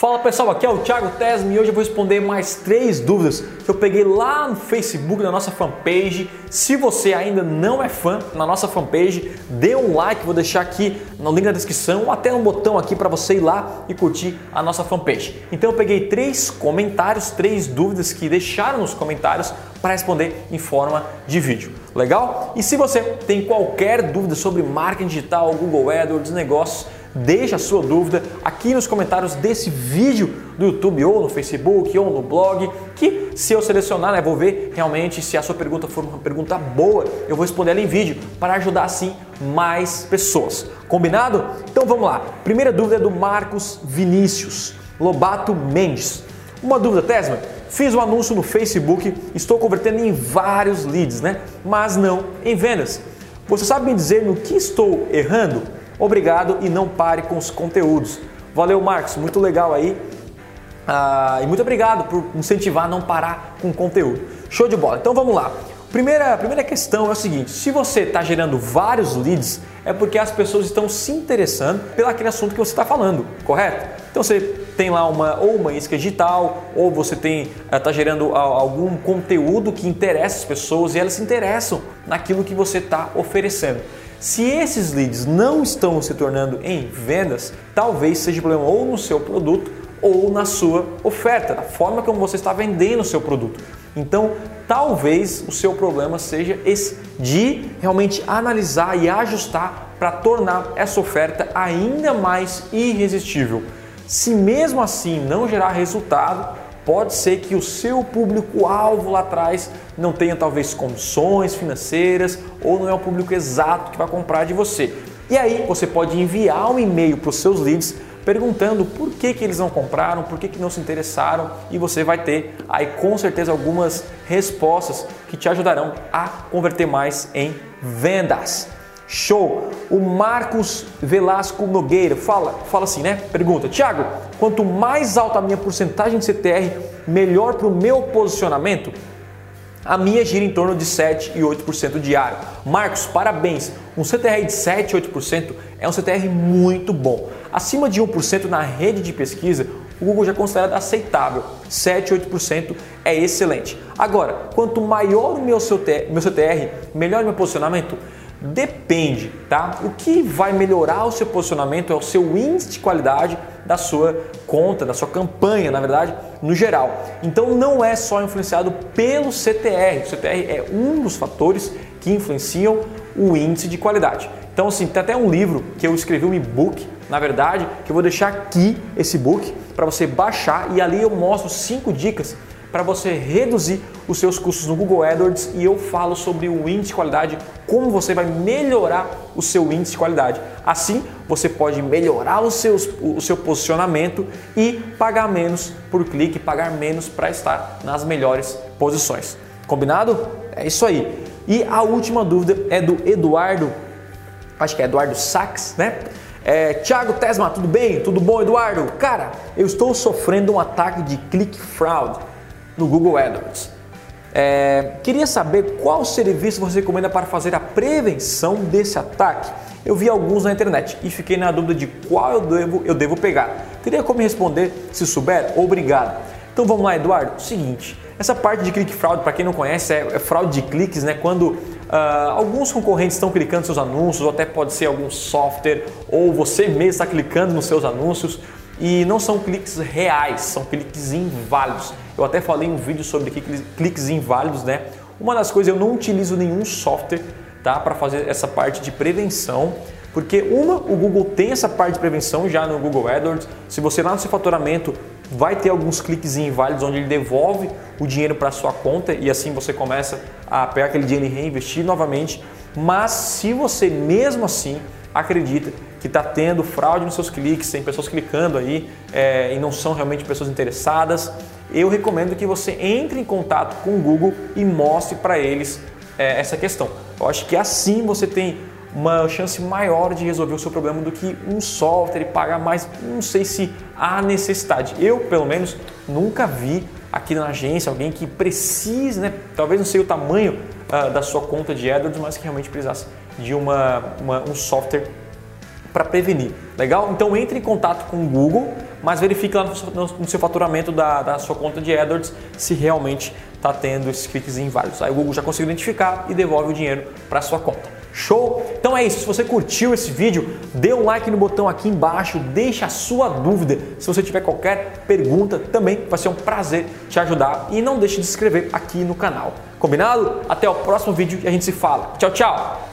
Fala pessoal, aqui é o Thiago Tesme e hoje eu vou responder mais três dúvidas que eu peguei lá no Facebook, na nossa fanpage. Se você ainda não é fã na nossa fanpage, dê um like, vou deixar aqui no link da descrição ou até um botão aqui para você ir lá e curtir a nossa fanpage. Então eu peguei três comentários, três dúvidas que deixaram nos comentários para responder em forma de vídeo. Legal? E se você tem qualquer dúvida sobre marketing digital, Google AdWords, negócios, Deixe a sua dúvida aqui nos comentários desse vídeo do YouTube ou no Facebook ou no blog, que se eu selecionar, né, vou ver realmente se a sua pergunta for uma pergunta boa, eu vou responder ela em vídeo para ajudar assim mais pessoas. Combinado? Então vamos lá. Primeira dúvida é do Marcos Vinícius Lobato Mendes. Uma dúvida, Tesma? Fiz um anúncio no Facebook, estou convertendo em vários leads, né? Mas não em vendas. Você sabe me dizer no que estou errando? Obrigado e não pare com os conteúdos. Valeu, Marcos, muito legal aí. Ah, e muito obrigado por incentivar a não parar com o conteúdo. Show de bola. Então vamos lá. Primeira, primeira questão é o seguinte: se você está gerando vários leads, é porque as pessoas estão se interessando pelo aquele assunto que você está falando, correto? Então você tem lá uma ou uma isca digital, ou você tem está eh, gerando algum conteúdo que interessa as pessoas e elas se interessam naquilo que você está oferecendo. Se esses leads não estão se tornando em vendas, talvez seja problema ou no seu produto ou na sua oferta, na forma como você está vendendo o seu produto. Então, talvez o seu problema seja esse de realmente analisar e ajustar para tornar essa oferta ainda mais irresistível. Se mesmo assim não gerar resultado, pode ser que o seu público-alvo lá atrás não tenha talvez condições financeiras ou não é o público exato que vai comprar de você. E aí você pode enviar um e-mail para os seus leads perguntando por que, que eles não compraram, por que, que não se interessaram e você vai ter aí com certeza algumas respostas que te ajudarão a converter mais em vendas. Show! O Marcos Velasco Nogueira fala, fala assim, né? Pergunta: Tiago, quanto mais alta a minha porcentagem de CTR, melhor para o meu posicionamento? A minha gira em torno de 7 e 8% diário. Marcos, parabéns! Um CTR de 7 e 8% é um CTR muito bom. Acima de 1% na rede de pesquisa, o Google já considera aceitável. 7 e 8% é excelente. Agora, quanto maior o meu CTR melhor o meu posicionamento, Depende, tá? O que vai melhorar o seu posicionamento é o seu índice de qualidade da sua conta, da sua campanha, na verdade, no geral. Então não é só influenciado pelo CTR. O CTR é um dos fatores que influenciam o índice de qualidade. Então, assim, tem até um livro que eu escrevi um e-book, na verdade, que eu vou deixar aqui esse book para você baixar e ali eu mostro cinco dicas para você reduzir os seus custos no Google AdWords e eu falo sobre o índice de qualidade, como você vai melhorar o seu índice de qualidade. Assim, você pode melhorar os seus, o seu posicionamento e pagar menos por clique, pagar menos para estar nas melhores posições. Combinado? É isso aí. E a última dúvida é do Eduardo, acho que é Eduardo Sachs, né? É, Tiago Tesma, tudo bem? Tudo bom, Eduardo? Cara, eu estou sofrendo um ataque de click fraud no Google AdWords. É, queria saber qual serviço você recomenda para fazer a prevenção desse ataque. Eu vi alguns na internet e fiquei na dúvida de qual eu devo, eu devo pegar. Teria como responder? Se souber, obrigado. Então vamos lá, Eduardo. Seguinte, essa parte de click fraud, para quem não conhece, é, é, fraude de cliques, né? Quando uh, alguns concorrentes estão clicando seus anúncios, ou até pode ser algum software, ou você mesmo está clicando nos seus anúncios e não são cliques reais, são cliques inválidos. Eu até falei um vídeo sobre cliques inválidos, né? Uma das coisas eu não utilizo nenhum software, tá, para fazer essa parte de prevenção, porque uma, o Google tem essa parte de prevenção já no Google AdWords. Se você lá no seu faturamento vai ter alguns cliques inválidos onde ele devolve o dinheiro para sua conta e assim você começa a pegar aquele dinheiro e reinvestir novamente. Mas se você mesmo assim acredita que está tendo fraude nos seus cliques, tem pessoas clicando aí é, e não são realmente pessoas interessadas, eu recomendo que você entre em contato com o Google e mostre para eles é, essa questão. Eu acho que assim você tem uma chance maior de resolver o seu problema do que um software e pagar mais. Não sei se há necessidade. Eu, pelo menos, nunca vi aqui na agência alguém que precise, né? Talvez não sei o tamanho uh, da sua conta de AdWords, mas que realmente precisasse de uma, uma um software para prevenir. Legal? Então entre em contato com o Google mas verifique lá no, seu faturamento da, da, sua conta de AdWords se realmente está tendo esses cliques inválidos. Aí o Google já conseguiu identificar e devolve o dinheiro para sua conta. Show? Então é isso. Se você curtiu esse vídeo, dê um like no botão aqui embaixo, deixa a sua dúvida. Se você tiver qualquer pergunta, também vai ser um prazer te ajudar. E não deixe de se inscrever aqui no canal. Combinado? Até o próximo vídeo e a gente se fala. Tchau, tchau!